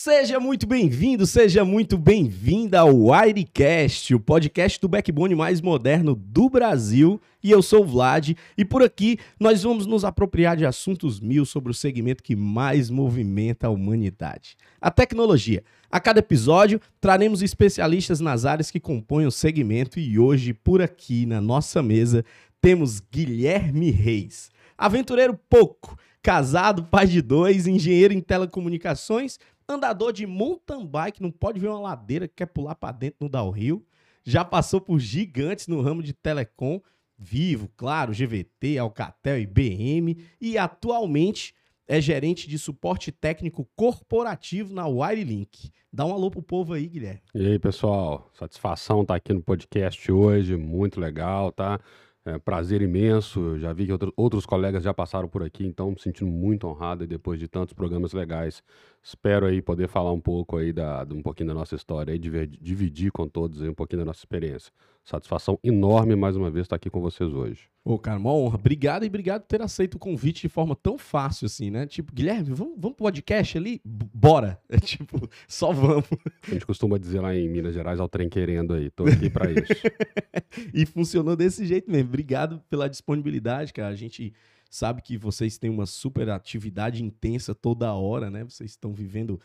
Seja muito bem-vindo, seja muito bem-vinda ao Wirecast, o podcast do backbone mais moderno do Brasil. E eu sou o Vlad, e por aqui nós vamos nos apropriar de assuntos mil sobre o segmento que mais movimenta a humanidade: a tecnologia. A cada episódio, traremos especialistas nas áreas que compõem o segmento, e hoje, por aqui na nossa mesa, temos Guilherme Reis, aventureiro pouco, casado, pai de dois, engenheiro em telecomunicações andador de mountain bike, não pode ver uma ladeira que quer pular para dentro no downhill. Já passou por gigantes no ramo de telecom, Vivo, claro, GVT, Alcatel, IBM e atualmente é gerente de suporte técnico corporativo na Wirelink. Dá um alô pro povo aí, Guilherme. E aí, pessoal, satisfação estar tá aqui no podcast hoje, muito legal, tá? É, prazer imenso. Já vi que outro, outros colegas já passaram por aqui, então me sentindo muito honrado e depois de tantos programas legais. Espero aí poder falar um pouco aí da, um pouquinho da nossa história e dividir com todos um pouquinho da nossa experiência. Satisfação enorme mais uma vez estar aqui com vocês hoje. Ô, cara, uma honra. Obrigado e obrigado por ter aceito o convite de forma tão fácil assim, né? Tipo, Guilherme, vamos, vamos pro podcast ali? Bora. É tipo, só vamos. A gente costuma dizer lá em Minas Gerais, ao trem querendo aí. Tô aqui para isso. e funcionou desse jeito mesmo. Obrigado pela disponibilidade, cara. A gente sabe que vocês têm uma super atividade intensa toda hora, né? Vocês estão vivendo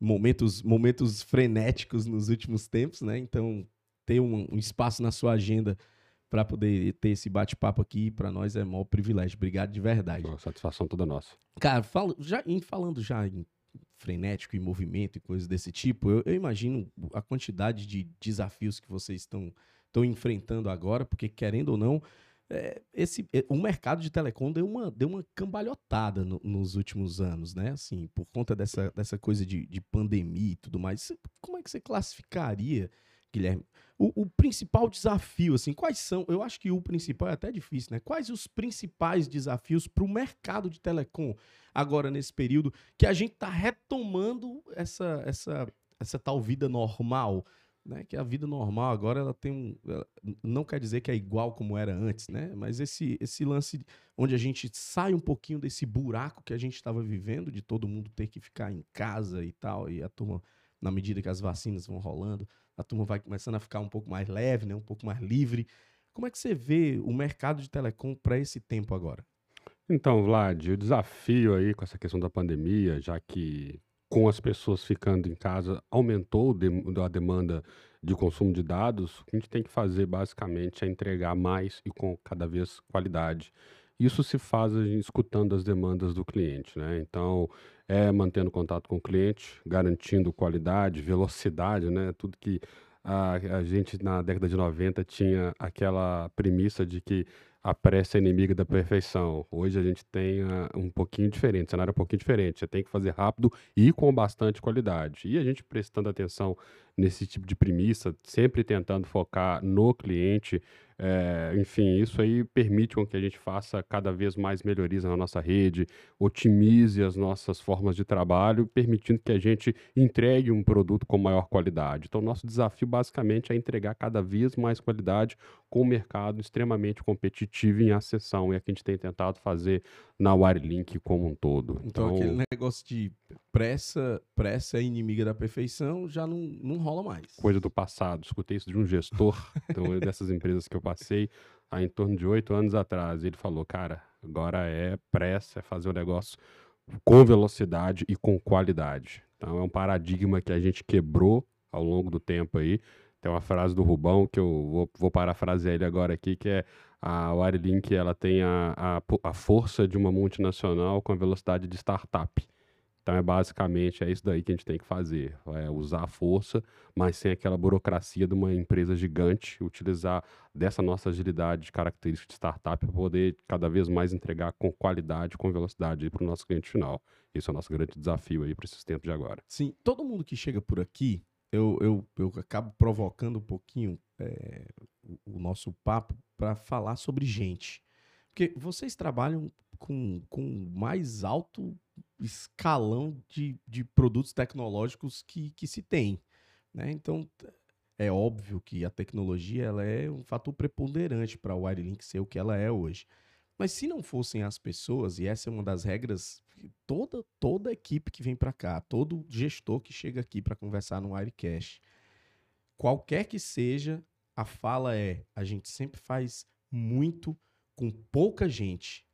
momentos, momentos frenéticos nos últimos tempos, né? Então, ter um, um espaço na sua agenda para poder ter esse bate-papo aqui, para nós é maior privilégio. Obrigado de verdade. Boa, satisfação toda nossa. Cara, falo, já, em, falando já em frenético e movimento e coisas desse tipo, eu, eu imagino a quantidade de desafios que vocês estão enfrentando agora, porque querendo ou não, é, esse, é, o mercado de telecom deu uma, deu uma cambalhotada no, nos últimos anos, né? Assim, por conta dessa, dessa coisa de, de pandemia e tudo mais. Como é que você classificaria, Guilherme, o, o, principal desafio, assim, quais são? Eu acho que o principal é até difícil, né? Quais os principais desafios para o mercado de telecom agora nesse período que a gente está retomando essa, essa, essa tal vida normal? né, que a vida normal agora ela tem um, ela não quer dizer que é igual como era antes, né? Mas esse esse lance onde a gente sai um pouquinho desse buraco que a gente estava vivendo de todo mundo ter que ficar em casa e tal, e a turma na medida que as vacinas vão rolando, a turma vai começando a ficar um pouco mais leve, né, um pouco mais livre. Como é que você vê o mercado de telecom para esse tempo agora? Então, Vlad, o desafio aí com essa questão da pandemia, já que com as pessoas ficando em casa, aumentou a demanda de consumo de dados, o que a gente tem que fazer basicamente é entregar mais e com cada vez qualidade. Isso se faz escutando as demandas do cliente, né? Então, é mantendo contato com o cliente, garantindo qualidade, velocidade, né? Tudo que a, a gente na década de 90 tinha aquela premissa de que a pressa é inimiga da perfeição. Hoje a gente tem uh, um pouquinho diferente, o cenário é um pouquinho diferente. Você tem que fazer rápido e com bastante qualidade. E a gente prestando atenção nesse tipo de premissa, sempre tentando focar no cliente, é, enfim, isso aí permite com que a gente faça cada vez mais melhorias na nossa rede, otimize as nossas formas de trabalho, permitindo que a gente entregue um produto com maior qualidade. Então, nosso desafio basicamente é entregar cada vez mais qualidade com o mercado extremamente competitivo em acessão. É o que a gente tem tentado fazer na Wirelink como um todo. Então, então aquele negócio de pressa, pressa é inimiga da perfeição já não, não rola mais. Coisa do passado. Escutei isso de um gestor então, dessas empresas que eu passei há em torno de oito anos atrás. Ele falou, cara, agora é pressa, é fazer o negócio com velocidade e com qualidade. Então é um paradigma que a gente quebrou ao longo do tempo aí. Tem uma frase do Rubão que eu vou, vou parafrasear ele agora aqui, que é a Wirelink ela tem a, a, a força de uma multinacional com a velocidade de startup. Então é basicamente é isso daí que a gente tem que fazer, é usar a força, mas sem aquela burocracia de uma empresa gigante, utilizar dessa nossa agilidade característica de startup para poder cada vez mais entregar com qualidade, com velocidade para o nosso cliente final. Esse é o nosso grande desafio aí para esses tempos de agora. Sim, todo mundo que chega por aqui, eu, eu, eu acabo provocando um pouquinho é, o nosso papo para falar sobre gente. Porque vocês trabalham com, com mais alto escalão de, de produtos tecnológicos que, que se tem. Né? Então, é óbvio que a tecnologia ela é um fator preponderante para o Wirelink ser o que ela é hoje. Mas se não fossem as pessoas, e essa é uma das regras toda toda equipe que vem para cá, todo gestor que chega aqui para conversar no Wirecast, qualquer que seja, a fala é: a gente sempre faz muito com pouca gente,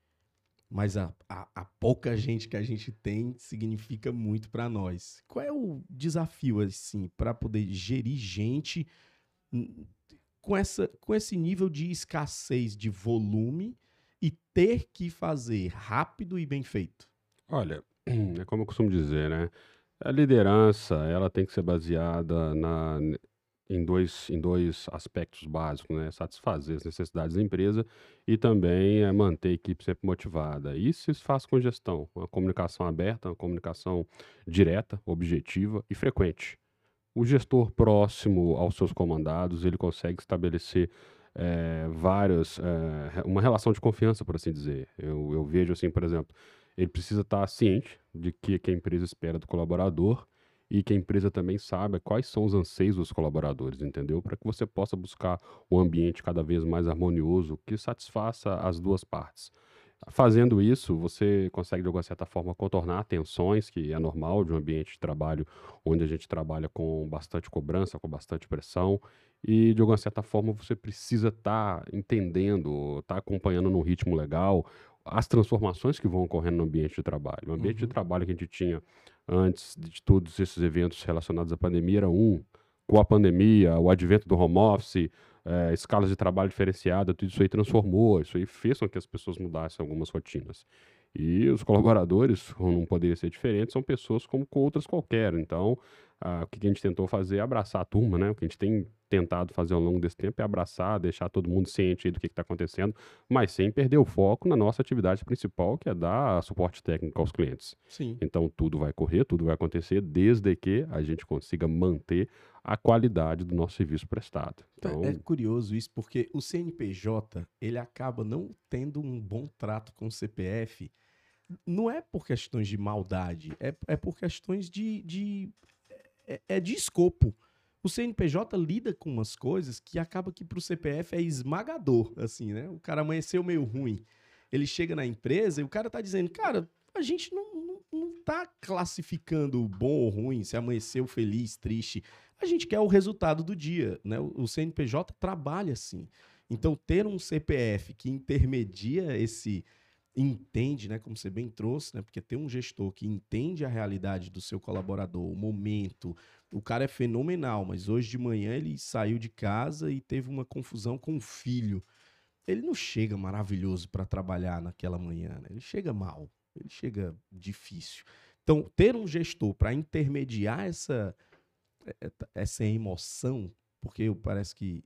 mas a, a, a pouca gente que a gente tem significa muito para nós. Qual é o desafio assim para poder gerir gente com, essa, com esse nível de escassez de volume e ter que fazer rápido e bem feito? Olha, é como eu costumo dizer, né? A liderança, ela tem que ser baseada na, em dois, em dois aspectos básicos, né? Satisfazer as necessidades da empresa e também é, manter a equipe sempre motivada. Isso se faz com gestão, uma comunicação aberta, uma comunicação direta, objetiva e frequente. O gestor próximo aos seus comandados, ele consegue estabelecer é, vários, é, uma relação de confiança, por assim dizer. Eu, eu vejo assim, por exemplo, ele precisa estar ciente de que, que a empresa espera do colaborador e que a empresa também saiba quais são os anseios dos colaboradores, entendeu? Para que você possa buscar um ambiente cada vez mais harmonioso que satisfaça as duas partes. Fazendo isso, você consegue, de alguma certa forma, contornar tensões, que é normal de um ambiente de trabalho onde a gente trabalha com bastante cobrança, com bastante pressão, e de alguma certa forma você precisa estar tá entendendo, estar tá acompanhando num ritmo legal as transformações que vão ocorrendo no ambiente de trabalho. O ambiente uhum. de trabalho que a gente tinha antes de todos esses eventos relacionados à pandemia era um. Com a pandemia, o advento do home office, é, escalas de trabalho diferenciada, tudo isso aí transformou, isso aí fez com que as pessoas mudassem algumas rotinas. E os colaboradores, não poderia ser diferente, são pessoas como com outras qualquer. Então, ah, o que a gente tentou fazer é abraçar a turma, né? O que a gente tem tentado fazer ao longo desse tempo é abraçar, deixar todo mundo ciente do que está acontecendo, mas sem perder o foco na nossa atividade principal, que é dar suporte técnico aos clientes. Sim. Então, tudo vai correr, tudo vai acontecer, desde que a gente consiga manter a qualidade do nosso serviço prestado. É, então... É curioso isso, porque o CNPJ, ele acaba não tendo um bom trato com o CPF, não é por questões de maldade, é, é por questões de, de é, é de escopo. O CNPJ lida com umas coisas que acaba que para o CPF é esmagador, assim, né? O cara amanheceu meio ruim. Ele chega na empresa e o cara tá dizendo, cara, a gente não, não, não tá classificando bom ou ruim, se amanheceu feliz, triste. A gente quer o resultado do dia, né? O CNPJ trabalha assim. Então, ter um CPF que intermedia esse entende, né, como você bem trouxe, né, porque ter um gestor que entende a realidade do seu colaborador, o momento, o cara é fenomenal, mas hoje de manhã ele saiu de casa e teve uma confusão com o filho. Ele não chega maravilhoso para trabalhar naquela manhã, né? ele chega mal, ele chega difícil. Então, ter um gestor para intermediar essa, é, é, essa emoção, porque parece que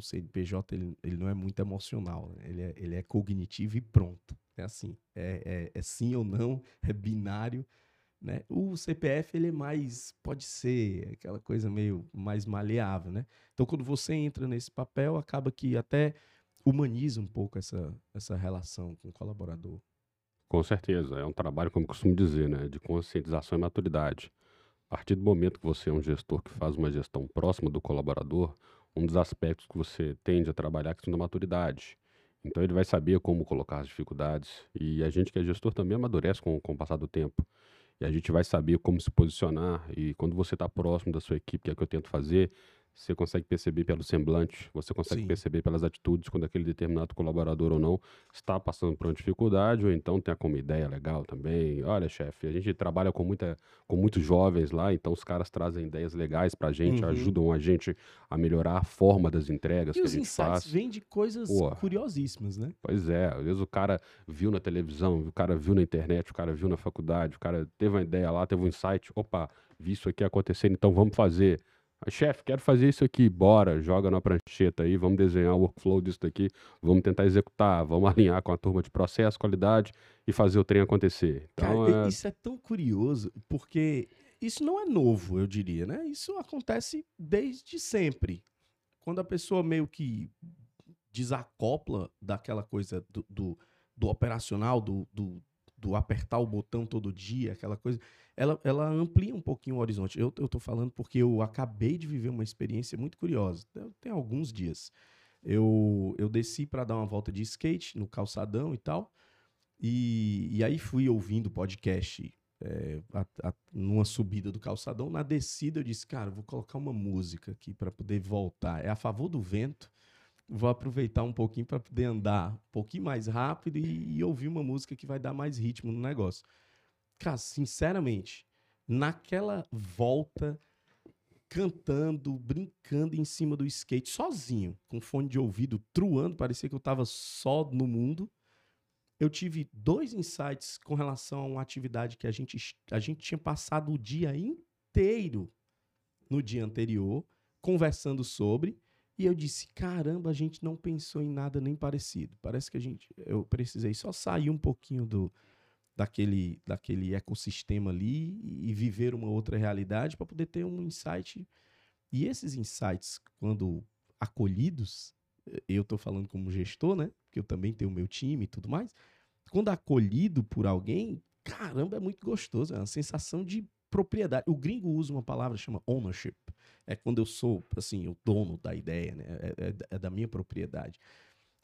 o CNPJ ele, ele não é muito emocional, né? ele, é, ele é cognitivo e pronto. É assim, é, é, é, sim ou não, é binário. Né? O CPF ele é mais, pode ser aquela coisa meio mais maleável. Né? Então, quando você entra nesse papel, acaba que até humaniza um pouco essa, essa relação com o colaborador. Com certeza, é um trabalho, como costumo dizer, né, de conscientização e maturidade. A partir do momento que você é um gestor que faz uma gestão próxima do colaborador, um dos aspectos que você tende a trabalhar é a da maturidade. Então ele vai saber como colocar as dificuldades. E a gente que é gestor também amadurece com, com o passar do tempo. E a gente vai saber como se posicionar. E quando você está próximo da sua equipe, que é o que eu tento fazer, você consegue perceber pelo semblante, você consegue Sim. perceber pelas atitudes quando aquele determinado colaborador ou não está passando por uma dificuldade, ou então tem alguma ideia legal também. Olha, chefe, a gente trabalha com, muita, com muitos jovens lá, então os caras trazem ideias legais para a gente, uhum. ajudam a gente a melhorar a forma das entregas e que a gente faz. vêm de coisas Pô, curiosíssimas, né? Pois é, às vezes o cara viu na televisão, o cara viu na internet, o cara viu na faculdade, o cara teve uma ideia lá, teve um insight, opa, vi isso aqui acontecendo, então vamos fazer. Chefe, quero fazer isso aqui, bora, joga na prancheta aí, vamos desenhar o workflow disso daqui, vamos tentar executar, vamos alinhar com a turma de processo, qualidade e fazer o trem acontecer. Então, Cara, é... isso é tão curioso, porque isso não é novo, eu diria, né? Isso acontece desde sempre. Quando a pessoa meio que desacopla daquela coisa do, do, do operacional, do, do, do apertar o botão todo dia, aquela coisa, ela, ela amplia um pouquinho o horizonte. Eu, tô falando porque eu acabei de viver uma experiência muito curiosa. Tem alguns dias. Eu, eu desci para dar uma volta de skate no calçadão e tal. E, e aí fui ouvindo podcast é, a, a, numa subida do calçadão. Na descida eu disse, cara, vou colocar uma música aqui para poder voltar. É a favor do vento. Vou aproveitar um pouquinho para poder andar um pouquinho mais rápido e, e ouvir uma música que vai dar mais ritmo no negócio. Cara, sinceramente, naquela volta cantando, brincando em cima do skate, sozinho, com fone de ouvido, truando, parecia que eu estava só no mundo. Eu tive dois insights com relação a uma atividade que a gente, a gente tinha passado o dia inteiro no dia anterior, conversando sobre, e eu disse: caramba, a gente não pensou em nada nem parecido. Parece que a gente. Eu precisei só sair um pouquinho do, daquele, daquele ecossistema ali e viver uma outra realidade para poder ter um insight. E esses insights, quando acolhidos, eu estou falando como gestor, né? Porque eu também tenho o meu time e tudo mais. Quando acolhido por alguém, caramba, é muito gostoso. É uma sensação de propriedade. O gringo usa uma palavra chama ownership. É quando eu sou, assim, o dono da ideia, né? É, é, é da minha propriedade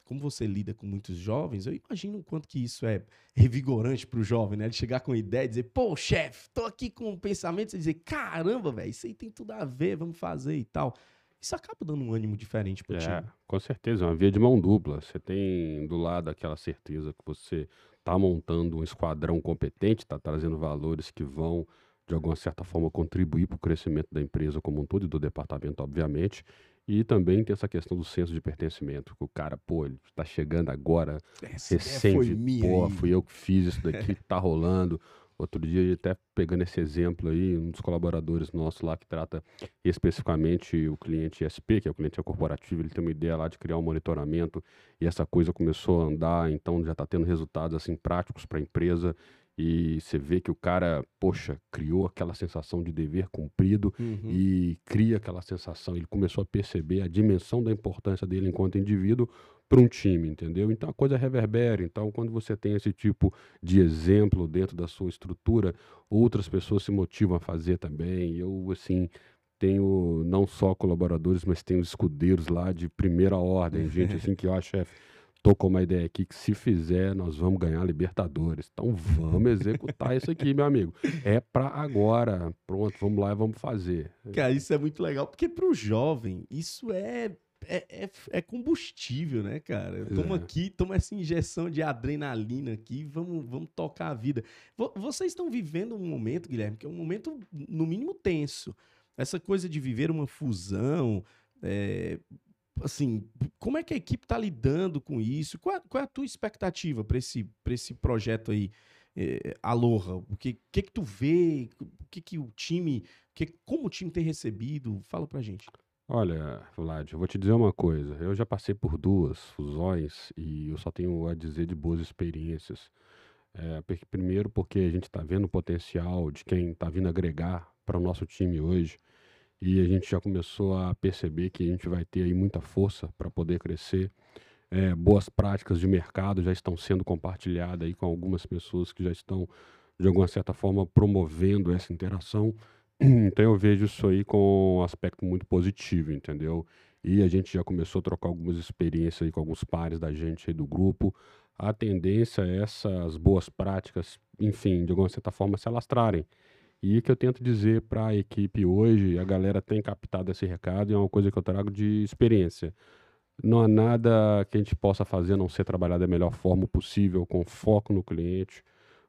como você lida com muitos jovens, eu imagino o quanto que isso é revigorante para o jovem, né? Ele chegar com ideia e dizer, pô, chefe, tô aqui com um pensamento, e dizer, caramba, velho, isso aí tem tudo a ver, vamos fazer e tal. Isso acaba dando um ânimo diferente pro é, time. Com certeza, é uma via de mão dupla. Você tem do lado aquela certeza que você tá montando um esquadrão competente, tá trazendo valores que vão de alguma certa forma contribuir para o crescimento da empresa como um todo e do departamento, obviamente. E também tem essa questão do senso de pertencimento, que o cara, pô, ele tá chegando agora, essa recente, pô, aí. fui eu que fiz isso daqui, tá rolando. Outro dia, até pegando esse exemplo aí, um dos colaboradores nossos lá que trata especificamente o cliente SP, que é o cliente corporativo, ele tem uma ideia lá de criar um monitoramento e essa coisa começou a andar, então já está tendo resultados assim práticos para a empresa e você vê que o cara, poxa, criou aquela sensação de dever cumprido uhum. e cria aquela sensação. Ele começou a perceber a dimensão da importância dele enquanto indivíduo para um time, entendeu? Então a coisa reverbera. Então, quando você tem esse tipo de exemplo dentro da sua estrutura, outras pessoas se motivam a fazer também. Eu, assim, tenho não só colaboradores, mas tenho escudeiros lá de primeira ordem, gente assim que, ó, chefe tô com uma ideia aqui que se fizer, nós vamos ganhar Libertadores. Então vamos executar isso aqui, meu amigo. É para agora. Pronto, vamos lá e vamos fazer. Cara, isso é muito legal, porque pro jovem, isso é é, é, é, combustível, né, cara? Toma é. aqui, toma essa injeção de adrenalina aqui, vamos, vamos tocar a vida. Vocês estão vivendo um momento, Guilherme, que é um momento, no mínimo, tenso. Essa coisa de viver uma fusão, é, assim, como é que a equipe está lidando com isso? Qual é, qual é, a tua expectativa para esse, esse projeto aí, é, Aloha? O que, que que tu vê? O que que o time, que, como o time tem recebido? Fala pra gente. Olha, Vlad, eu vou te dizer uma coisa. Eu já passei por duas fusões e eu só tenho a dizer de boas experiências. É, primeiro porque a gente está vendo o potencial de quem está vindo agregar para o nosso time hoje e a gente já começou a perceber que a gente vai ter aí muita força para poder crescer. É, boas práticas de mercado já estão sendo compartilhadas aí com algumas pessoas que já estão, de alguma certa forma, promovendo essa interação. Então eu vejo isso aí com um aspecto muito positivo, entendeu? E a gente já começou a trocar algumas experiências aí com alguns pares da gente aí do grupo. A tendência é essas boas práticas, enfim, de alguma certa forma, se alastrarem. E o que eu tento dizer para a equipe hoje, a galera tem captado esse recado e é uma coisa que eu trago de experiência. Não há nada que a gente possa fazer a não ser trabalhar da melhor forma possível, com foco no cliente,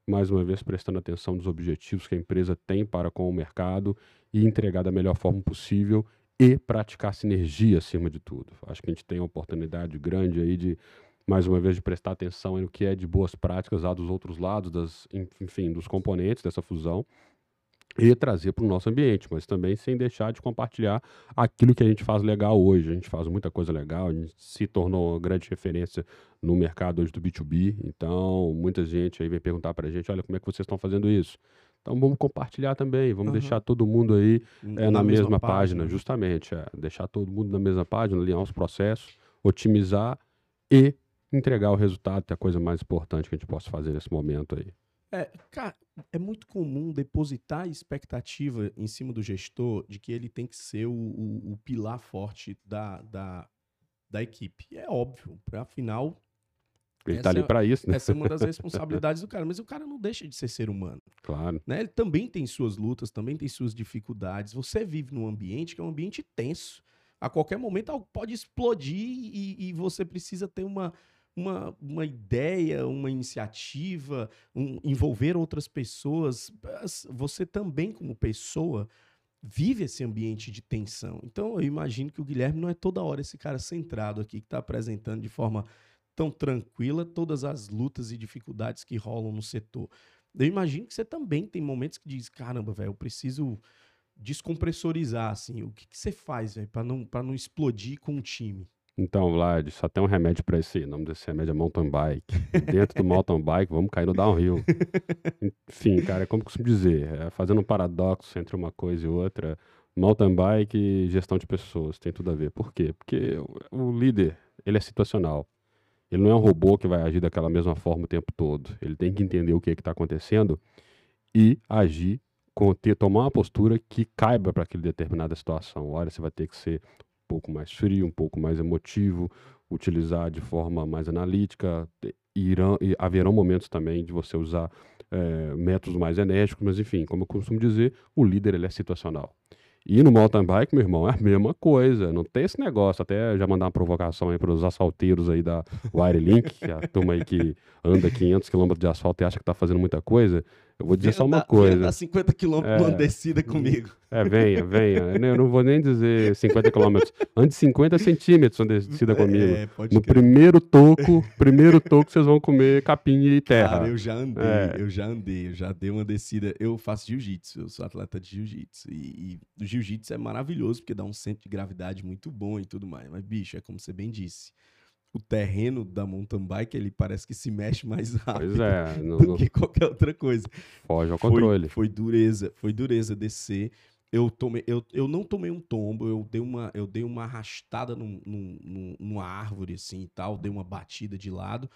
mais uma vez prestando atenção nos objetivos que a empresa tem para com o mercado e entregar da melhor forma possível e praticar sinergia acima de tudo. Acho que a gente tem uma oportunidade grande aí de mais uma vez de prestar atenção no que é de boas práticas lá dos outros lados, das, enfim, dos componentes dessa fusão e trazer para o nosso ambiente, mas também sem deixar de compartilhar aquilo que a gente faz legal hoje. A gente faz muita coisa legal, a gente se tornou uma grande referência no mercado hoje do B2B, então muita gente aí vem perguntar para a gente, olha, como é que vocês estão fazendo isso? Então vamos compartilhar também, vamos uhum. deixar todo mundo aí é, na, na, mesma, mesma página, página, justamente, é, deixar todo mundo na mesma página, alinhar os processos, otimizar e entregar o resultado, que é a coisa mais importante que a gente possa fazer nesse momento aí. É, cara, é muito comum depositar expectativa em cima do gestor de que ele tem que ser o, o, o pilar forte da, da, da equipe. E é óbvio, afinal, porque a gente tá ali para isso, né? Essa é uma das responsabilidades do cara, mas o cara não deixa de ser ser humano. Claro. Né? Ele também tem suas lutas, também tem suas dificuldades. Você vive num ambiente que é um ambiente tenso. A qualquer momento algo pode explodir e, e você precisa ter uma, uma, uma ideia, uma iniciativa, um, envolver outras pessoas. Você também, como pessoa, vive esse ambiente de tensão. Então, eu imagino que o Guilherme não é toda hora esse cara centrado aqui que está apresentando de forma tão tranquila todas as lutas e dificuldades que rolam no setor. Eu imagino que você também tem momentos que diz, caramba, velho, eu preciso descompressorizar, assim. O que, que você faz, velho, para não, não explodir com o time? Então, Vlad, só tem um remédio para esse. O nome desse remédio é mountain bike. Dentro do mountain bike, vamos cair no downhill. Enfim, cara, é como costumo dizer, é fazendo um paradoxo entre uma coisa e outra, mountain bike e gestão de pessoas tem tudo a ver. Por quê? Porque o líder, ele é situacional. Ele não é um robô que vai agir daquela mesma forma o tempo todo. Ele tem que entender o que é está acontecendo e agir, com, ter, tomar uma postura que caiba para aquela determinada situação. Olha, você vai ter que ser pouco mais frio, um pouco mais emotivo, utilizar de forma mais analítica. Irão, haverão momentos também de você usar é, métodos mais enérgicos, mas enfim, como eu costumo dizer, o líder ele é situacional. E no mountain bike, meu irmão, é a mesma coisa. Não tem esse negócio. Até já mandar uma provocação aí para os asfalteiros aí da Wirelink, que é a turma aí que anda 500 km de asfalto e acha que está fazendo muita coisa. Eu vou dizer só uma coisa. Venha 50 km é, descida comigo. É, venha, venha. Eu não vou nem dizer 50 km. Ande 50 centímetros numa descida é, comigo. É, no crer. primeiro toco, primeiro toco, vocês vão comer capim e terra. Cara, eu já andei, é. eu já andei, eu já dei uma descida. Eu faço jiu-jitsu, eu sou atleta de jiu-jitsu. E, e o jiu-jitsu é maravilhoso, porque dá um centro de gravidade muito bom e tudo mais. Mas, bicho, é como você bem disse o terreno da mountain bike ele parece que se mexe mais rápido é, do que qualquer outra coisa. Foge ao controle. Foi, foi dureza, foi dureza descer. Eu, tomei, eu, eu não tomei um tombo, eu dei uma, eu dei uma arrastada num, num, numa árvore assim e tal, dei uma batida de lado,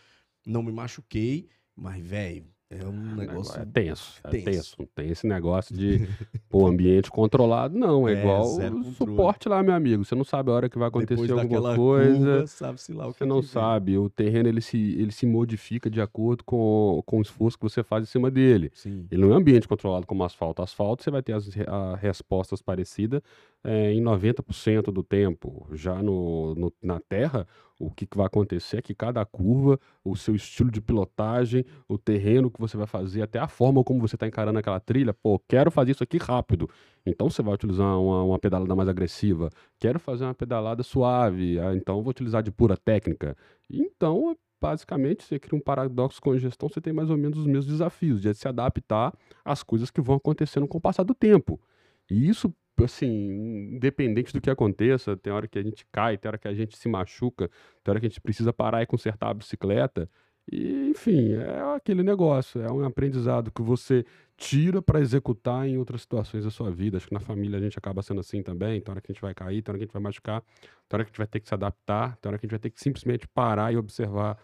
não me machuquei, mas, velho, é um negócio. É tenso, é tenso. tenso. Não tem esse negócio de pô, ambiente controlado, não. É, é igual o suporte lá, meu amigo. Você não sabe a hora que vai acontecer Depois alguma coisa. Curva, lá o que Você não sabe. O terreno ele se, ele se modifica de acordo com, com o esforço que você faz em cima dele. Sim. Ele não é ambiente controlado como asfalto. Asfalto, você vai ter as a, respostas parecidas é, em 90% do tempo. Já no, no, na terra, o que, que vai acontecer é que cada curva, o seu estilo de pilotagem, o terreno que você vai fazer, até a forma como você está encarando aquela trilha, pô, quero fazer isso aqui rápido. Então você vai utilizar uma, uma pedalada mais agressiva. Quero fazer uma pedalada suave, ah, então vou utilizar de pura técnica. Então, basicamente, você cria um paradoxo com gestão, você tem mais ou menos os mesmos desafios, de se adaptar às coisas que vão acontecendo com o passar do tempo. E isso assim, independente do que aconteça, tem hora que a gente cai, tem hora que a gente se machuca, tem hora que a gente precisa parar e consertar a bicicleta. E, enfim, é aquele negócio, é um aprendizado que você tira para executar em outras situações da sua vida. Acho que na família a gente acaba sendo assim também. Tem hora que a gente vai cair, tem hora que a gente vai machucar, tem hora que a gente vai ter que se adaptar, tem hora que a gente vai ter que simplesmente parar e observar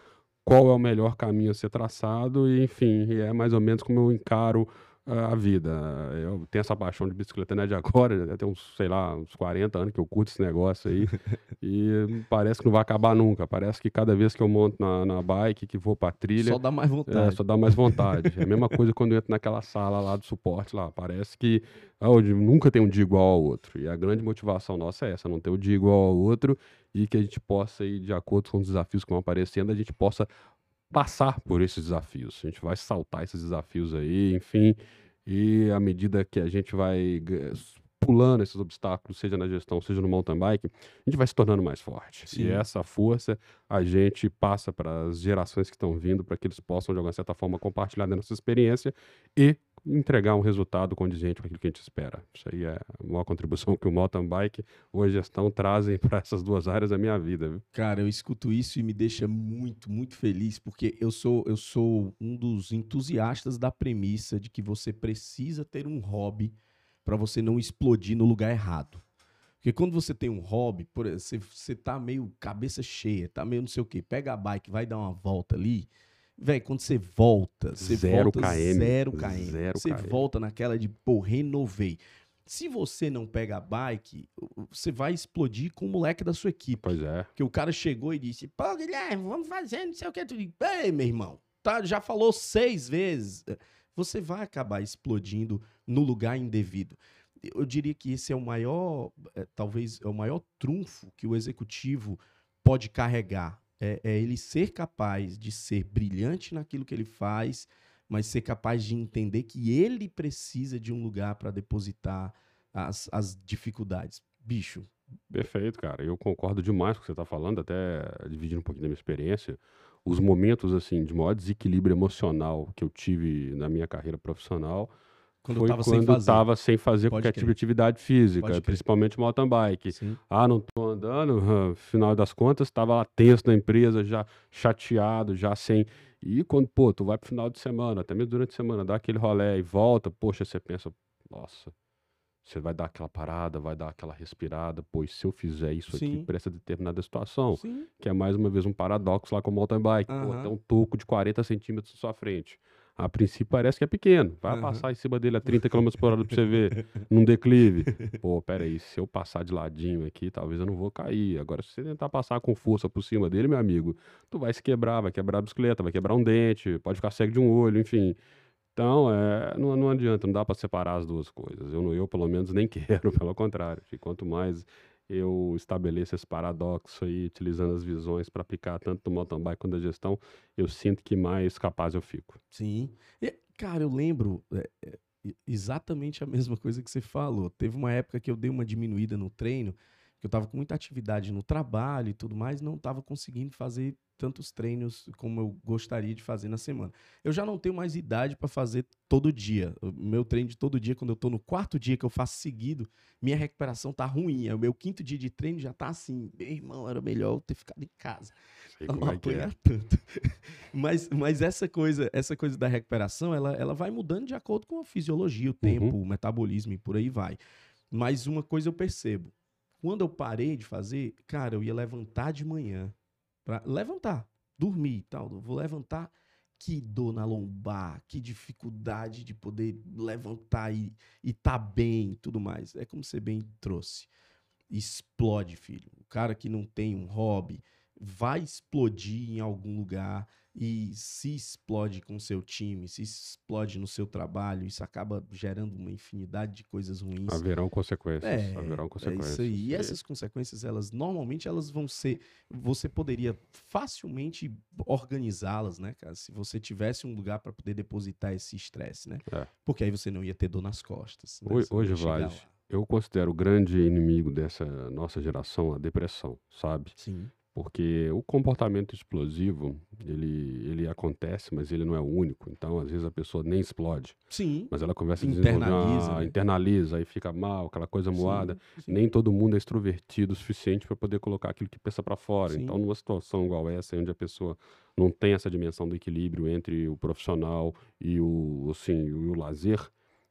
qual é o melhor caminho a ser traçado. E, enfim, é mais ou menos como eu encaro a vida. Eu tenho essa paixão de bicicleta não é de agora, tem uns, sei lá, uns 40 anos que eu curto esse negócio aí. e parece que não vai acabar nunca. Parece que cada vez que eu monto na, na bike, que vou pra trilha. Só dá mais vontade. É, só dá mais vontade. é a mesma coisa quando eu entro naquela sala lá do suporte lá. Parece que ah, nunca tem um dia igual ao outro. E a grande motivação nossa é essa, não ter um dia igual ao outro e que a gente possa ir de acordo com os desafios que vão aparecendo, a gente possa passar por esses desafios. A gente vai saltar esses desafios aí, enfim. E à medida que a gente vai pulando esses obstáculos, seja na gestão, seja no mountain bike, a gente vai se tornando mais forte. Sim. E essa força a gente passa para as gerações que estão vindo, para que eles possam, de alguma certa forma, compartilhar da nossa experiência e entregar um resultado condizente com aquilo que a gente espera. Isso aí é a maior contribuição que o mountain bike ou a gestão trazem para essas duas áreas da minha vida. Viu? Cara, eu escuto isso e me deixa muito, muito feliz, porque eu sou, eu sou um dos entusiastas da premissa de que você precisa ter um hobby para você não explodir no lugar errado. Porque quando você tem um hobby, por exemplo, você, você tá meio cabeça cheia, tá meio não sei o quê, pega a bike, vai dar uma volta ali, Velho, quando você volta, você zero volta KM, zero KM. Zero você KM. volta naquela de, pô, renovei. Se você não pega a bike, você vai explodir com o moleque da sua equipe. Pois é. Porque o cara chegou e disse: Pô, Guilherme, vamos fazer, não sei o que. Tu diz, Ei, meu irmão, tá, já falou seis vezes. Você vai acabar explodindo no lugar indevido. Eu diria que esse é o maior, é, talvez, é o maior trunfo que o executivo pode carregar. É, é ele ser capaz de ser brilhante naquilo que ele faz mas ser capaz de entender que ele precisa de um lugar para depositar as, as dificuldades. Bicho. Perfeito, cara. Eu concordo demais com o que você está falando, até dividindo um pouquinho da minha experiência. Os momentos assim de maior desequilíbrio emocional que eu tive na minha carreira profissional quando foi quando estava sem fazer qualquer tipo de atividade física, principalmente mountain bike. Sim. Ah, não estou andando, final das contas, estava lá tenso na empresa, já chateado, já sem e quando, pô, tu vai pro final de semana, até mesmo durante a semana, dá aquele rolé e volta, poxa, você pensa, nossa, você vai dar aquela parada, vai dar aquela respirada, pois se eu fizer isso Sim. aqui para essa determinada situação, Sim. que é mais uma vez um paradoxo lá com o mountain bike, uhum. pô, tem um toco de 40 centímetros na sua frente. A princípio parece que é pequeno. Vai uhum. passar em cima dele a 30 km por hora pra você ver, num declive. Pô, peraí, se eu passar de ladinho aqui, talvez eu não vou cair. Agora, se você tentar passar com força por cima dele, meu amigo, tu vai se quebrar, vai quebrar a bicicleta, vai quebrar um dente, pode ficar cego de um olho, enfim. Então, é, não, não adianta, não dá para separar as duas coisas. Eu, eu, pelo menos, nem quero, pelo contrário. Quanto mais eu estabeleço esse paradoxo aí, utilizando as visões para aplicar tanto no mountain bike quanto na gestão, eu sinto que mais capaz eu fico. Sim. E, cara, eu lembro é, é, exatamente a mesma coisa que você falou. Teve uma época que eu dei uma diminuída no treino, que eu estava com muita atividade no trabalho e tudo mais, não estava conseguindo fazer tantos treinos como eu gostaria de fazer na semana. Eu já não tenho mais idade para fazer todo dia. O meu treino de todo dia, quando eu estou no quarto dia que eu faço seguido, minha recuperação tá ruim. É o meu quinto dia de treino já tá assim, meu irmão, era melhor eu ter ficado em casa. não é apanhar é. tanto. mas, mas essa coisa, essa coisa da recuperação, ela, ela vai mudando de acordo com a fisiologia, o tempo, uhum. o metabolismo e por aí vai. Mas uma coisa eu percebo, quando eu parei de fazer, cara, eu ia levantar de manhã para levantar, dormir e tal. vou levantar, que dor na lombar, que dificuldade de poder levantar e, e tá bem e tudo mais. É como você bem trouxe. Explode, filho. O cara que não tem um hobby vai explodir em algum lugar e se explode com o seu time, se explode no seu trabalho, isso acaba gerando uma infinidade de coisas ruins. Haverão consequências. É, haverão consequências. É isso aí. E essas consequências, elas normalmente elas vão ser. Você poderia facilmente organizá-las, né, cara? Se você tivesse um lugar para poder depositar esse estresse, né? É. Porque aí você não ia ter dor nas costas. Né? Hoje, hoje Vlad, eu considero o grande inimigo dessa nossa geração a depressão, sabe? Sim. Porque o comportamento explosivo, ele, ele acontece, mas ele não é o único. Então, às vezes, a pessoa nem explode. Sim. Mas ela começa a internaliza, né? internaliza, aí fica mal, aquela coisa moada. Sim, sim. Nem todo mundo é extrovertido o suficiente para poder colocar aquilo que pensa para fora. Sim. Então, numa situação igual essa, onde a pessoa não tem essa dimensão do equilíbrio entre o profissional e o, assim, e o lazer,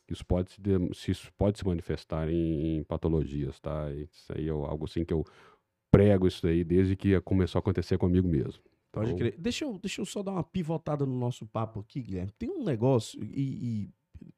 isso pode se, isso pode se manifestar em, em patologias, tá? Isso aí é algo assim que eu prego isso aí desde que começou a acontecer comigo mesmo. Pode então... crer. Deixa eu, deixa eu só dar uma pivotada no nosso papo aqui, Guilherme. Tem um negócio, e, e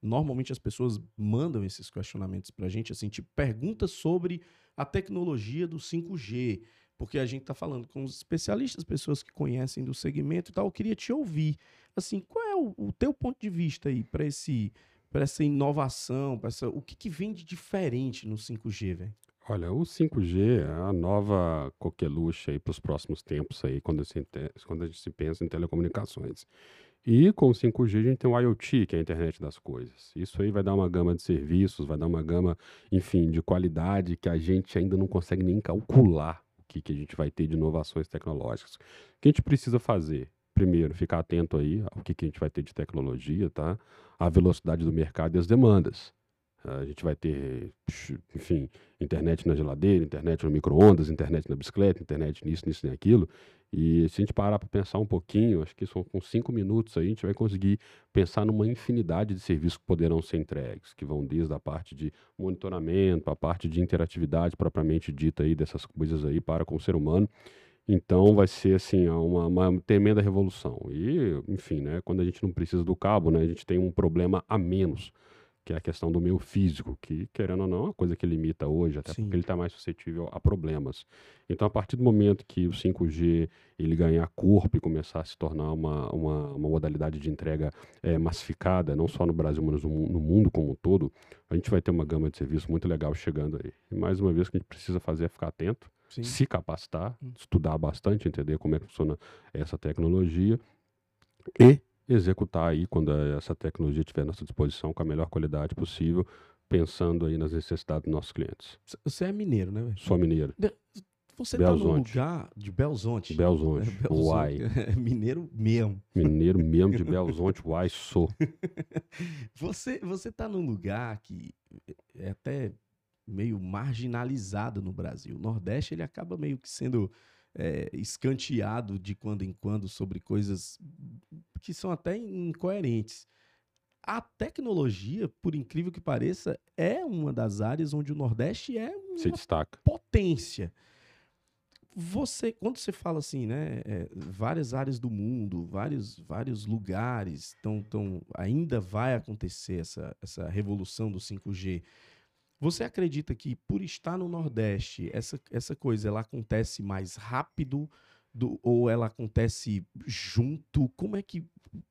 normalmente as pessoas mandam esses questionamentos pra gente, assim, tipo, perguntas sobre a tecnologia do 5G. Porque a gente tá falando com os especialistas, pessoas que conhecem do segmento e tal. Eu queria te ouvir. Assim, qual é o, o teu ponto de vista aí para esse para essa inovação, para essa o que, que vem de diferente no 5G, velho? Olha, o 5G é a nova coqueluche aí para os próximos tempos aí, quando, se, quando a gente se pensa em telecomunicações. E com o 5G a gente tem o IoT, que é a internet das coisas. Isso aí vai dar uma gama de serviços, vai dar uma gama, enfim, de qualidade que a gente ainda não consegue nem calcular o que, que a gente vai ter de inovações tecnológicas. O que a gente precisa fazer? Primeiro, ficar atento aí ao que, que a gente vai ter de tecnologia, tá? A velocidade do mercado e as demandas. A gente vai ter, enfim, internet na geladeira, internet no micro-ondas, internet na bicicleta, internet nisso, nisso e aquilo. E se a gente parar para pensar um pouquinho, acho que são com cinco minutos aí, a gente vai conseguir pensar numa infinidade de serviços que poderão ser entregues, que vão desde a parte de monitoramento, a parte de interatividade propriamente dita aí dessas coisas aí para com o ser humano. Então vai ser assim uma, uma tremenda revolução. E, enfim, né, quando a gente não precisa do cabo, né, a gente tem um problema a menos que é a questão do meio físico, que, querendo ou não, é uma coisa que limita hoje, até Sim. porque ele está mais suscetível a problemas. Então, a partir do momento que o 5G ele ganhar corpo e começar a se tornar uma, uma, uma modalidade de entrega é, massificada, não só no Brasil, mas no, no mundo como um todo, a gente vai ter uma gama de serviços muito legal chegando aí. E mais uma vez, o que a gente precisa fazer é ficar atento, Sim. se capacitar, Hum. estudar bastante, entender como é que funciona essa tecnologia e executar aí quando essa tecnologia estiver à nossa disposição com a melhor qualidade possível, pensando aí nas necessidades dos nossos clientes. Você é mineiro, né? Sou mineiro, Você tá no Belzonte. lugar de Belzonte. Belzonte, É, Belzonte. uai, É mineiro mesmo. mineiro mesmo de Belzonte, uai, sou. Você, você tá num lugar que é até meio marginalizado no Brasil. O Nordeste ele acaba meio que sendo é, escanteado de quando em quando sobre coisas que são até incoerentes. A tecnologia, por incrível que pareça, é uma das áreas onde o Nordeste é Se uma destaca. potência. Você, quando você fala assim, né, é, várias áreas do mundo, vários, vários lugares, tão, tão, ainda vai acontecer essa, essa revolução do 5G. Você acredita que por estar no Nordeste, essa, essa coisa ela acontece mais rápido do, ou ela acontece junto? Como é que,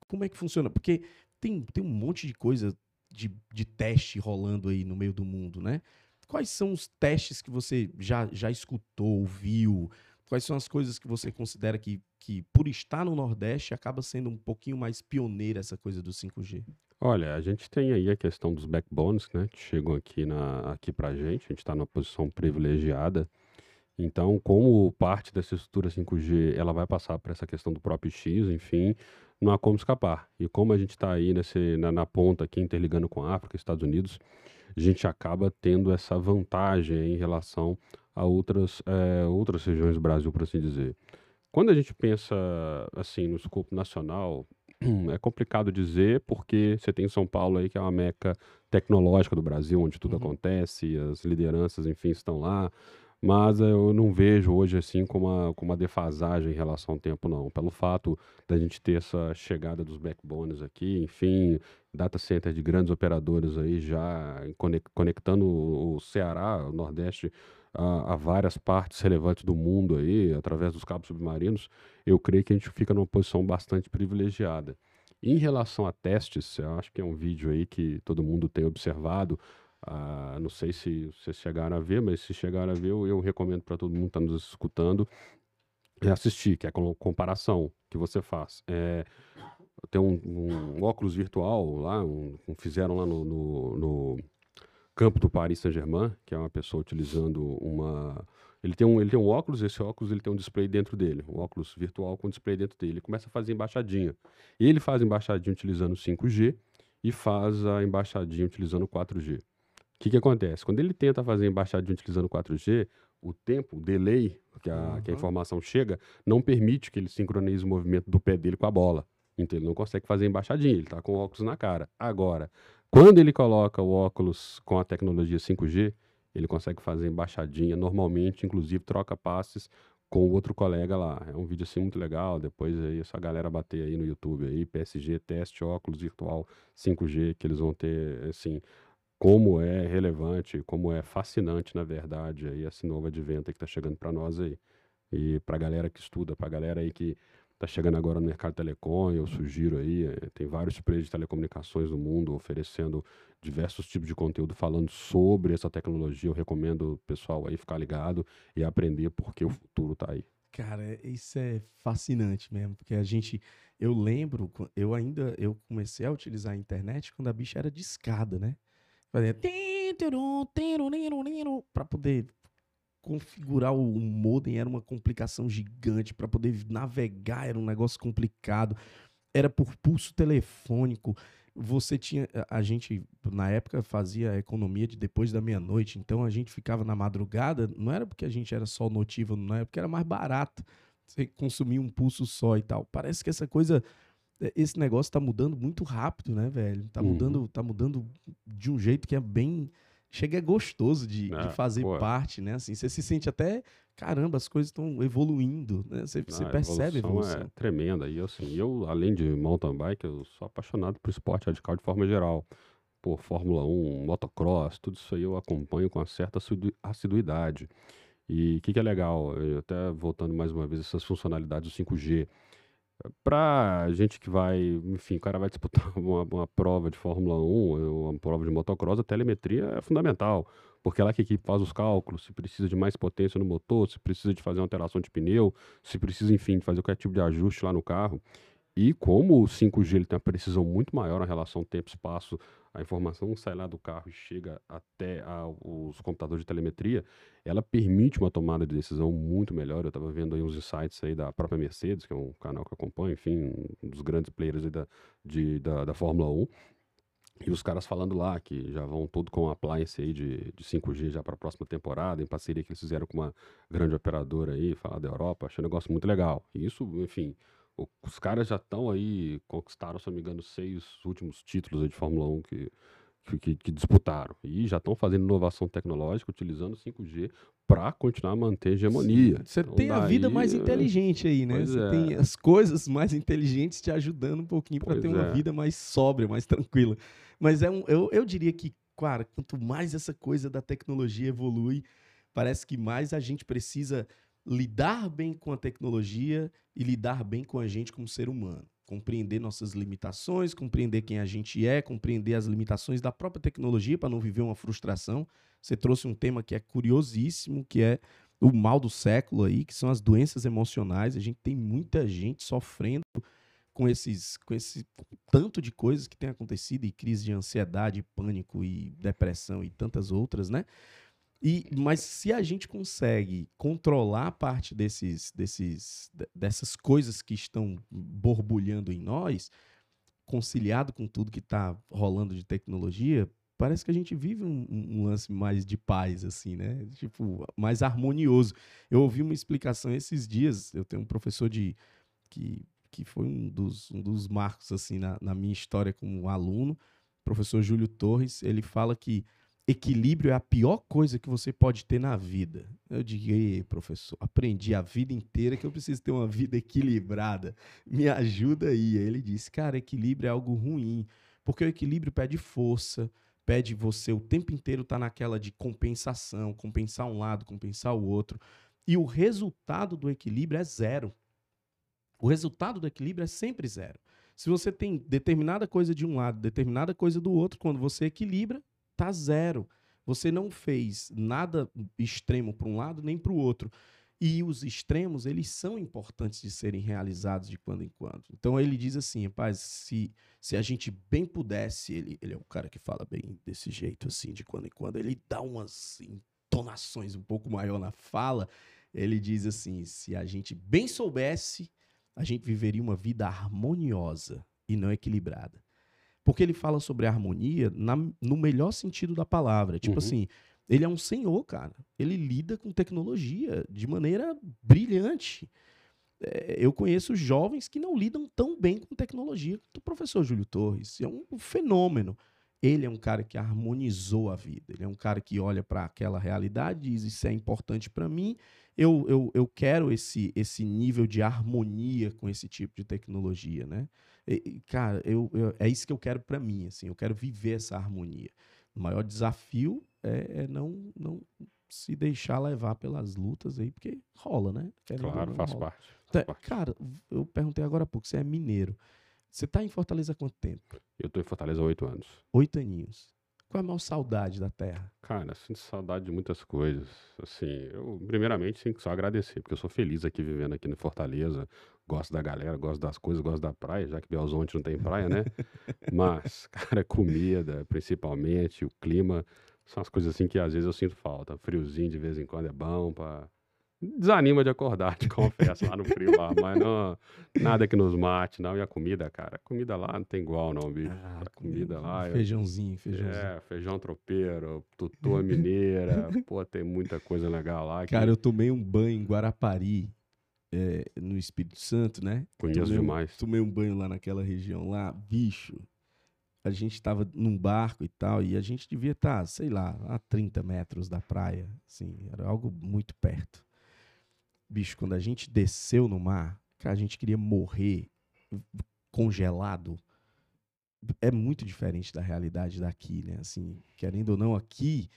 como é que funciona? Porque tem, tem um monte de coisa de, de teste rolando aí no meio do mundo, né? Quais são os testes que você já, já escutou, viu? Quais são as coisas que você considera que, que, por estar no Nordeste, acaba sendo um pouquinho mais pioneira essa coisa do 5G? Olha, a gente tem aí a questão dos backbones, né, que chegam aqui, na, aqui pra gente, a gente está numa posição privilegiada. Então, como parte dessa estrutura 5G, ela vai passar por essa questão do próprio X, enfim, não há como escapar. E como a gente está aí nesse, na, na ponta aqui, interligando com a África, Estados Unidos, a gente acaba tendo essa vantagem em relação a outras, eh, outras regiões do Brasil, por assim dizer. Quando a gente pensa assim no escopo nacional, é complicado dizer porque você tem São Paulo aí que é uma meca tecnológica do Brasil, onde tudo Uhum. acontece, as lideranças, enfim, estão lá. Mas eu não vejo hoje assim como uma, como uma defasagem em relação ao tempo, não. Pelo fato da gente ter essa chegada dos backbones aqui, enfim, data center de grandes operadoras aí já conec- conectando o Ceará, o Nordeste, a, a várias partes relevantes do mundo aí, através dos cabos submarinos, eu creio que a gente fica numa posição bastante privilegiada. Em relação a testes, eu acho que é um vídeo aí que todo mundo tem observado. ah, não sei se vocês chegaram a ver, mas se chegaram a ver, eu, eu recomendo para todo mundo que está nos escutando é assistir, que é a com- comparação que você faz. É, tem um, um óculos virtual lá, um- um- fizeram lá no, no- no campo do Paris Saint-Germain, que é uma pessoa utilizando uma. Ele tem, um, ele tem um óculos, esse óculos ele tem um display dentro dele, um óculos virtual com display dentro dele. Ele começa a fazer embaixadinha. Ele faz embaixadinha utilizando 5G e faz a embaixadinha utilizando 4G. O que, que acontece? Quando ele tenta fazer embaixadinha utilizando 4G, o tempo, o delay que a, que a Uhum. informação chega, não permite que ele sincronize o movimento do pé dele com a bola. Então ele não consegue fazer embaixadinha, ele está com o óculos na cara. Agora, quando ele coloca o óculos com a tecnologia 5G, ele consegue fazer embaixadinha normalmente, inclusive troca passes com o outro colega lá. É um vídeo assim muito legal. Depois aí, essa galera bater aí no YouTube aí, PSG, teste óculos virtual 5G, que eles vão ter, assim, como é relevante, como é fascinante, na verdade, aí esse novo advento que está chegando para nós aí. E para a galera que estuda, para a galera aí que está chegando agora no mercado telecom, eu sugiro aí, eh, tem vários players de telecomunicações no mundo oferecendo diversos tipos de conteúdo falando sobre essa tecnologia. Eu recomendo o pessoal aí ficar ligado e aprender porque o futuro está aí. Cara, isso é fascinante mesmo, porque a gente, eu lembro, eu ainda, eu comecei a utilizar a internet quando a bicha era de escada, né? Fazia para poder configurar o modem era uma complicação gigante, para poder navegar era um negócio complicado, era por pulso telefônico. Você tinha, a gente na época fazia economia de depois da meia-noite, então a gente ficava na madrugada, não era porque a gente era só notívago, não era porque era mais barato você consumir um pulso só e tal. Parece que essa coisa, eh, esse negócio tá mudando muito rápido, né, velho? Tá Uhum. mudando, tá mudando de um jeito que é bem, chega é gostoso de, de fazer pô. parte, né? Assim, você se sente até, caramba, as coisas estão evoluindo, né? Você, você Ah, percebe a evolução. É tremenda. E eu, assim, eu, além de mountain bike, eu sou apaixonado por esporte radical de forma geral. pô, Fórmula 1, motocross, tudo isso aí eu acompanho com uma certa assiduidade. E o que, que é legal, eu até voltando mais uma vez essas funcionalidades do 5G, para gente que vai, enfim, o cara vai disputar uma, uma prova de Fórmula 1, uma prova de motocross, a telemetria é fundamental, porque é lá que a equipe faz os cálculos, se precisa de mais potência no motor, se precisa de fazer uma alteração de pneu, se precisa, enfim, de fazer qualquer tipo de ajuste lá no carro. E como o 5G ele tem uma precisão muito maior na relação tempo-espaço, a informação sai lá do carro e chega até a, os computadores de telemetria, ela permite uma tomada de decisão muito melhor. Eu estava vendo aí uns insights aí da própria Mercedes, que é um canal que eu acompanho, enfim, um dos grandes players da, de, da, da Fórmula 1. E os caras falando lá que já vão todo com appliance aí de, de 5G já para a próxima temporada, em parceria que eles fizeram com uma grande operadora aí, falar da Europa, achei um negócio muito legal. Isso, enfim, os caras já estão aí, conquistaram, se não me engano, seis últimos títulos de Fórmula 1 que, que, que disputaram. E já estão fazendo inovação tecnológica, utilizando 5G para continuar a manter a hegemonia. Você então, tem daí, a vida mais inteligente aí, né? Você é. tem as coisas mais inteligentes te ajudando um pouquinho para ter uma é. vida mais sóbria, mais tranquila. Mas é um, eu, eu diria que, cara, quanto mais essa coisa da tecnologia evolui, parece que mais a gente precisa lidar bem com a tecnologia e lidar bem com a gente como ser humano. Compreender nossas limitações, compreender quem a gente é, compreender as limitações da própria tecnologia para não viver uma frustração. Você trouxe um tema que é curiosíssimo, que é o mal do século aí, que são as doenças emocionais. A gente tem muita gente sofrendo com esses com esse tanto de coisas que tem acontecido e crise de ansiedade, pânico e depressão e tantas outras, né? E, mas se a gente consegue controlar parte desses, desses, dessas coisas que estão borbulhando em nós, conciliado com tudo que está rolando de tecnologia, parece que a gente vive um, um, lance mais de paz, assim, né? Tipo, mais harmonioso. Eu ouvi uma explicação esses dias, eu tenho um professor de que, que foi um dos, um dos marcos, assim, na, na minha história como aluno, professor Júlio Torres, ele fala que equilíbrio é a pior coisa que você pode ter na vida. Eu digo, professor, aprendi a vida inteira que eu preciso ter uma vida equilibrada. Me ajuda aí. Ele disse, cara, equilíbrio é algo ruim, porque o equilíbrio pede força, pede você o tempo inteiro estar tá naquela de compensação, compensar um lado, compensar o outro. E o resultado do equilíbrio é zero. O resultado do equilíbrio é sempre zero. Se você tem determinada coisa de um lado, determinada coisa do outro, quando você equilibra, tá zero. Você não fez nada extremo para um lado nem para o outro. E os extremos, eles são importantes de serem realizados de quando em quando. Então ele diz assim, rapaz, se, se a gente bem pudesse, ele, ele é um cara que fala bem desse jeito, assim, de quando em quando, ele dá umas entonações um pouco maior na fala. Ele diz assim: se a gente bem soubesse, a gente viveria uma vida harmoniosa e não equilibrada. Porque ele fala sobre harmonia na, no melhor sentido da palavra. Tipo uhum. assim, ele é um senhor, cara. Ele lida com tecnologia de maneira brilhante. É, eu conheço jovens que não lidam tão bem com tecnologia quanto o professor Júlio Torres. É um fenômeno. Ele é um cara que harmonizou a vida. Ele é um cara que olha para aquela realidade e diz: Isso é importante para mim. Eu, eu, eu quero esse, esse nível de harmonia com esse tipo de tecnologia, né? Cara, eu, eu, é isso que eu quero para mim, assim, eu quero viver essa harmonia. O maior desafio é, é não, não se deixar levar pelas lutas aí, porque rola, né? Querendo claro, faz, rola. Parte, faz então, parte. Cara, eu perguntei agora há pouco, você é mineiro. Você tá em Fortaleza há quanto tempo? Eu tô em Fortaleza há oito anos. Oito aninhos. Qual é a maior saudade da terra? Cara, sinto saudade de muitas coisas. Assim, eu primeiramente tenho que só agradecer, porque eu sou feliz aqui vivendo aqui no Fortaleza. Gosto da galera, gosto das coisas, gosto da praia, já que Belzonte não tem praia, né? Mas, cara, comida, principalmente, o clima, são as coisas assim que às vezes eu sinto falta. Friozinho de vez em quando é bom para desanima de acordar, te confesso, lá no frio lá, mas não, nada que nos mate, não. E a comida, cara, a comida lá não tem igual, não, bicho. Ah, a comida lá. Feijãozinho, feijãozinho. É, feijão tropeiro, tutua mineira, pô, tem muita coisa legal lá. Que... Cara, eu tomei um banho em Guarapari, é, no Espírito Santo, né? Conheço tomei, demais. Tomei um banho lá naquela região lá, bicho. A gente tava num barco e tal, e a gente devia estar, tá, sei lá, a 30 metros da praia, assim, era algo muito perto bicho, quando a gente desceu no mar, cara, a gente queria morrer congelado. é muito diferente da realidade daqui, né? Assim, querendo ou não, aqui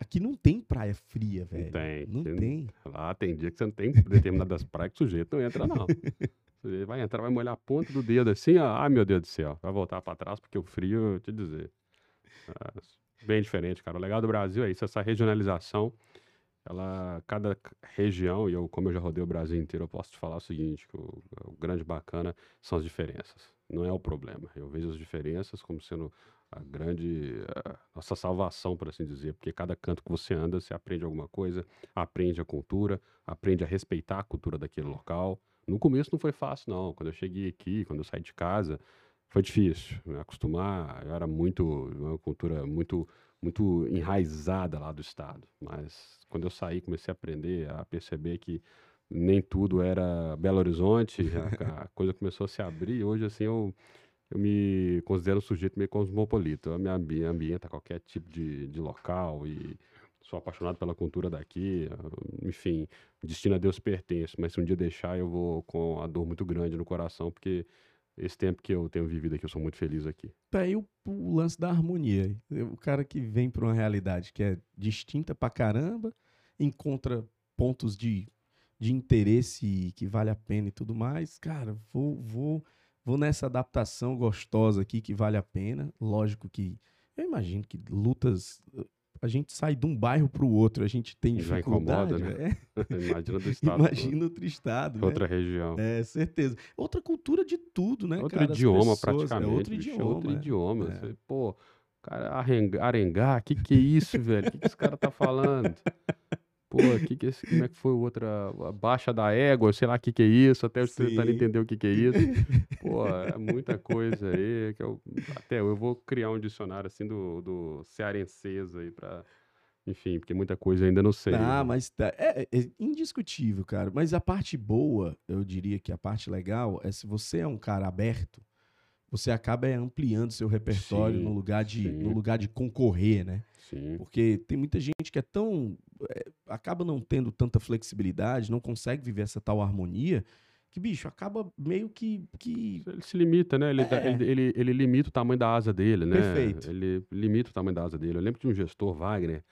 aqui não tem praia fria, velho. Tem. Não tem. tem. Lá tem dia que você não tem determinadas praias que o sujeito não entra, não. Você vai entrar, vai molhar a ponta do dedo assim, ó. Ai, meu Deus do céu. Vai voltar pra trás, porque o frio, eu te dizer. é bem diferente, cara. O legal do Brasil é isso, essa regionalização. Ela, cada região, e eu, como eu já rodei o Brasil inteiro, eu posso te falar o seguinte, que o, o grande bacana são as diferenças. Não é o problema. Eu vejo as diferenças como sendo a grande, a nossa salvação, por assim dizer, porque cada canto que você anda, você aprende alguma coisa, aprende a cultura, aprende a respeitar a cultura daquele local. No começo não foi fácil, não. Quando eu cheguei aqui, quando eu saí de casa, foi difícil me acostumar. Eu era muito, uma cultura muito, muito enraizada lá do estado. Mas quando eu saí, comecei a aprender, a perceber que nem tudo era Belo Horizonte, a, a coisa começou a se abrir. Hoje, assim, eu, eu me considero um sujeito meio cosmopolita. Eu me ambi- ambiento a qualquer tipo de, de local e sou apaixonado pela cultura daqui. ah, Enfim, destino a Deus pertence, mas se um dia deixar, eu vou com a dor muito grande no coração, porque esse tempo que eu tenho vivido aqui, eu sou muito feliz aqui. Tá aí o, o lance da harmonia. O cara que vem para uma realidade que é distinta pra caramba, encontra pontos de, de interesse que vale a pena e tudo mais. Cara, vou, vou, vou nessa adaptação gostosa aqui que vale a pena. Lógico que eu imagino que lutas. A gente sai de um bairro para o outro, a gente tem Já dificuldade. incomoda, né? é. Imagina do estado, Imagina outro estado. né? outra região. É, certeza. Outra cultura de tudo, né, outro cara? Idioma, pessoas- praticamente. É outro bicho, idioma. outro é. idioma. É. Pô, cara, arenga- arengar, que que é isso, velho? O que, que esse cara tá falando? Pô, que que esse, como é que foi o outro? A baixa da égua, sei lá o que que é isso, até eu Sim. entender o que que é isso. Pô, é muita coisa aí, que eu, até eu vou criar um dicionário assim do, do cearenseis aí pra, enfim, porque muita coisa ainda não sei. Ah, mas tá- é, é indiscutível, cara. Mas a parte boa, eu diria que a parte legal é se você é um cara aberto, você acaba é, ampliando seu repertório Sim, no lugar de sim. no lugar de concorrer, né? Sim, Porque tem muita gente que é tão é, acaba não tendo tanta flexibilidade, não consegue viver essa tal harmonia, que bicho acaba meio que que ele se limita, né? Ele, É. ele, ele, ele limita o tamanho da asa dele, né? Perfeito. Ele limita o tamanho da asa dele. Eu lembro de um gestor, Wagner,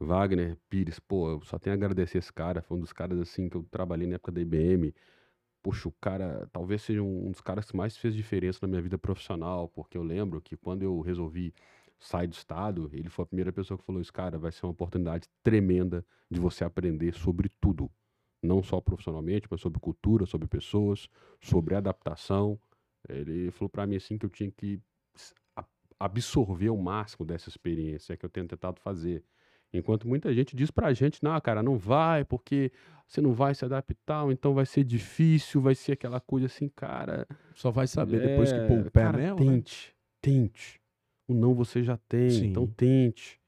Wagner Pires, pô, eu só tenho a agradecer esse cara, foi um dos caras assim que eu trabalhei na época da IBM. Poxa, o cara talvez seja um dos caras que mais fez diferença na minha vida profissional, porque eu lembro que quando eu resolvi sair do estado, ele foi a primeira pessoa que falou isso, cara, vai ser uma oportunidade tremenda de você aprender sobre tudo, não só profissionalmente, mas sobre cultura, sobre pessoas, sobre adaptação. Ele falou pra mim assim que eu tinha que absorver o máximo dessa experiência que eu tenho tentado fazer. Enquanto muita gente diz pra gente, não, cara, não vai, porque você não vai se adaptar, então vai ser difícil, vai ser aquela coisa assim, cara. só vai saber depois que pôr é, o pé cara, mesmo, né? Tente, tente. O não você já tem, então Sim. tente.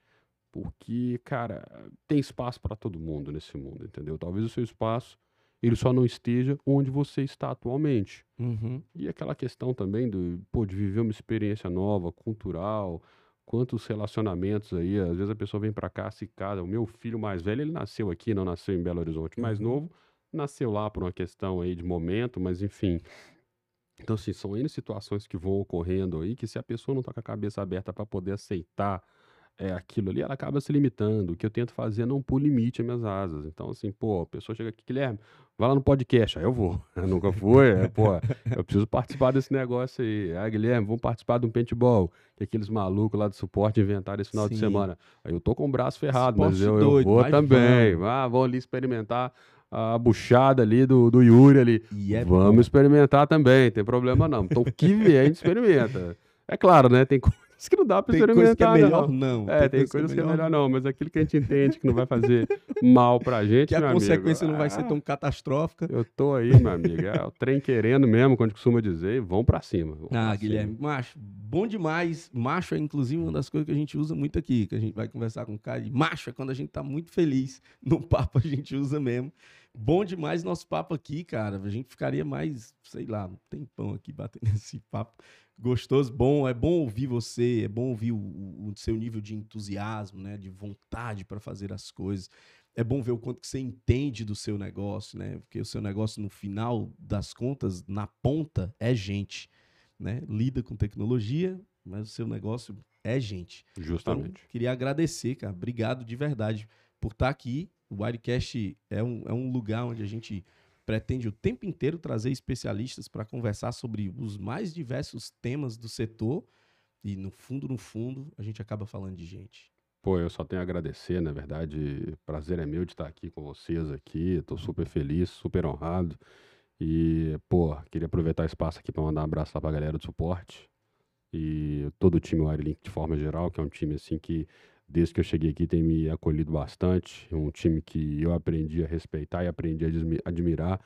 Porque, cara, tem espaço pra todo mundo nesse mundo, entendeu? Talvez o seu espaço ele só não esteja onde você está atualmente. Uhum. E aquela questão também do, pô, de viver uma experiência nova, cultural, quantos relacionamentos aí, às vezes a pessoa vem pra cá, se casa, o meu filho mais velho, ele nasceu aqui, não nasceu em Belo Horizonte, o mais Uhum. novo nasceu lá por uma questão aí de momento, mas enfim. Então, assim, são N situações que vão ocorrendo aí, que se a pessoa não tá com a cabeça aberta para poder aceitar é, aquilo ali, ela acaba se limitando. O que eu tento fazer é não pôr limite às minhas asas. Então, assim, pô, a pessoa chega aqui, Guilherme, vai lá no podcast. Aí eu vou. Eu nunca fui, é, pô, eu preciso participar desse negócio aí. Ah, Guilherme, vamos participar de um paintball. Que aqueles malucos lá do suporte inventaram esse final de Sim. semana. Aí eu tô com o braço ferrado, mas Esporte eu, eu doido, vou mas também. vamos. Ah, vou ali experimentar a buchada ali do, do Yuri ali. É Vamos bom. experimentar também, tem problema não. Então, o que vier, a gente experimenta. É claro, né? Tem coisas que não dá pra Tem coisa que é experimentar, melhor não. não. É, tem coisas que é melhor não, mas aquilo que a gente entende que não vai fazer mal pra gente, Que a meu amigo, consequência não vai ser ah, tão catastrófica. Eu tô aí, meu amigo. É o trem querendo mesmo, quando costuma dizer, e vão pra cima. vão Ah, pra Guilherme, macho, bom demais. Macho é inclusive uma das coisas que a gente usa muito aqui, que a gente vai conversar com o cara. E macho é quando a gente tá muito feliz. No papo a gente usa mesmo. Bom demais nosso papo aqui, cara. A gente ficaria mais, sei lá, um tempão aqui batendo esse papo. Gostoso, bom. É bom ouvir você, é bom ouvir o, o- seu nível de entusiasmo, né? De vontade para fazer as coisas. É bom ver o quanto que você entende do seu negócio, né? Porque o seu negócio, no final das contas, na ponta, é gente né? Lida com tecnologia, mas o seu negócio é gente. Justamente. Então, queria agradecer, cara. Obrigado de verdade por estar aqui. O Wirecast é um, é um lugar onde a gente pretende o tempo inteiro trazer especialistas para conversar sobre os mais diversos temas do setor. E no fundo, no fundo, a gente acaba falando de gente. Pô, eu só tenho a agradecer, na verdade, prazer é meu de estar aqui com vocês aqui. Estou super feliz, super honrado. E, pô, queria aproveitar o espaço aqui para mandar um abraço lá para a galera do suporte e todo o time Wirelink de forma geral, que é um time assim que desde que eu cheguei aqui tem me acolhido bastante, um time que eu aprendi a respeitar e aprendi a admirar.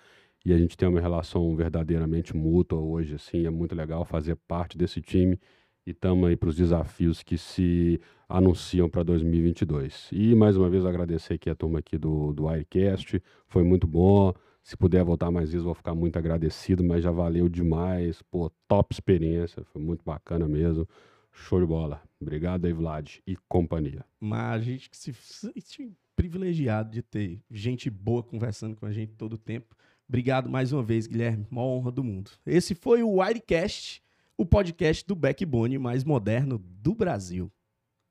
E a gente tem uma relação verdadeiramente mútua hoje, assim, é muito legal fazer parte desse time. E estamos aí para os desafios que se anunciam para 2022. E mais uma vez agradecer aqui a turma aqui do, do Wirecast, foi muito bom, se puder voltar mais vezes, vou ficar muito agradecido, mas já valeu demais. Pô, top experiência, foi muito bacana mesmo. Show de bola. Obrigado aí, Vlad e companhia. Mas a gente se sente privilegiado de ter gente boa conversando com a gente todo o tempo. Obrigado mais uma vez, Guilherme. Maior honra do mundo. Esse foi o Wirecast, o podcast do backbone mais moderno do Brasil.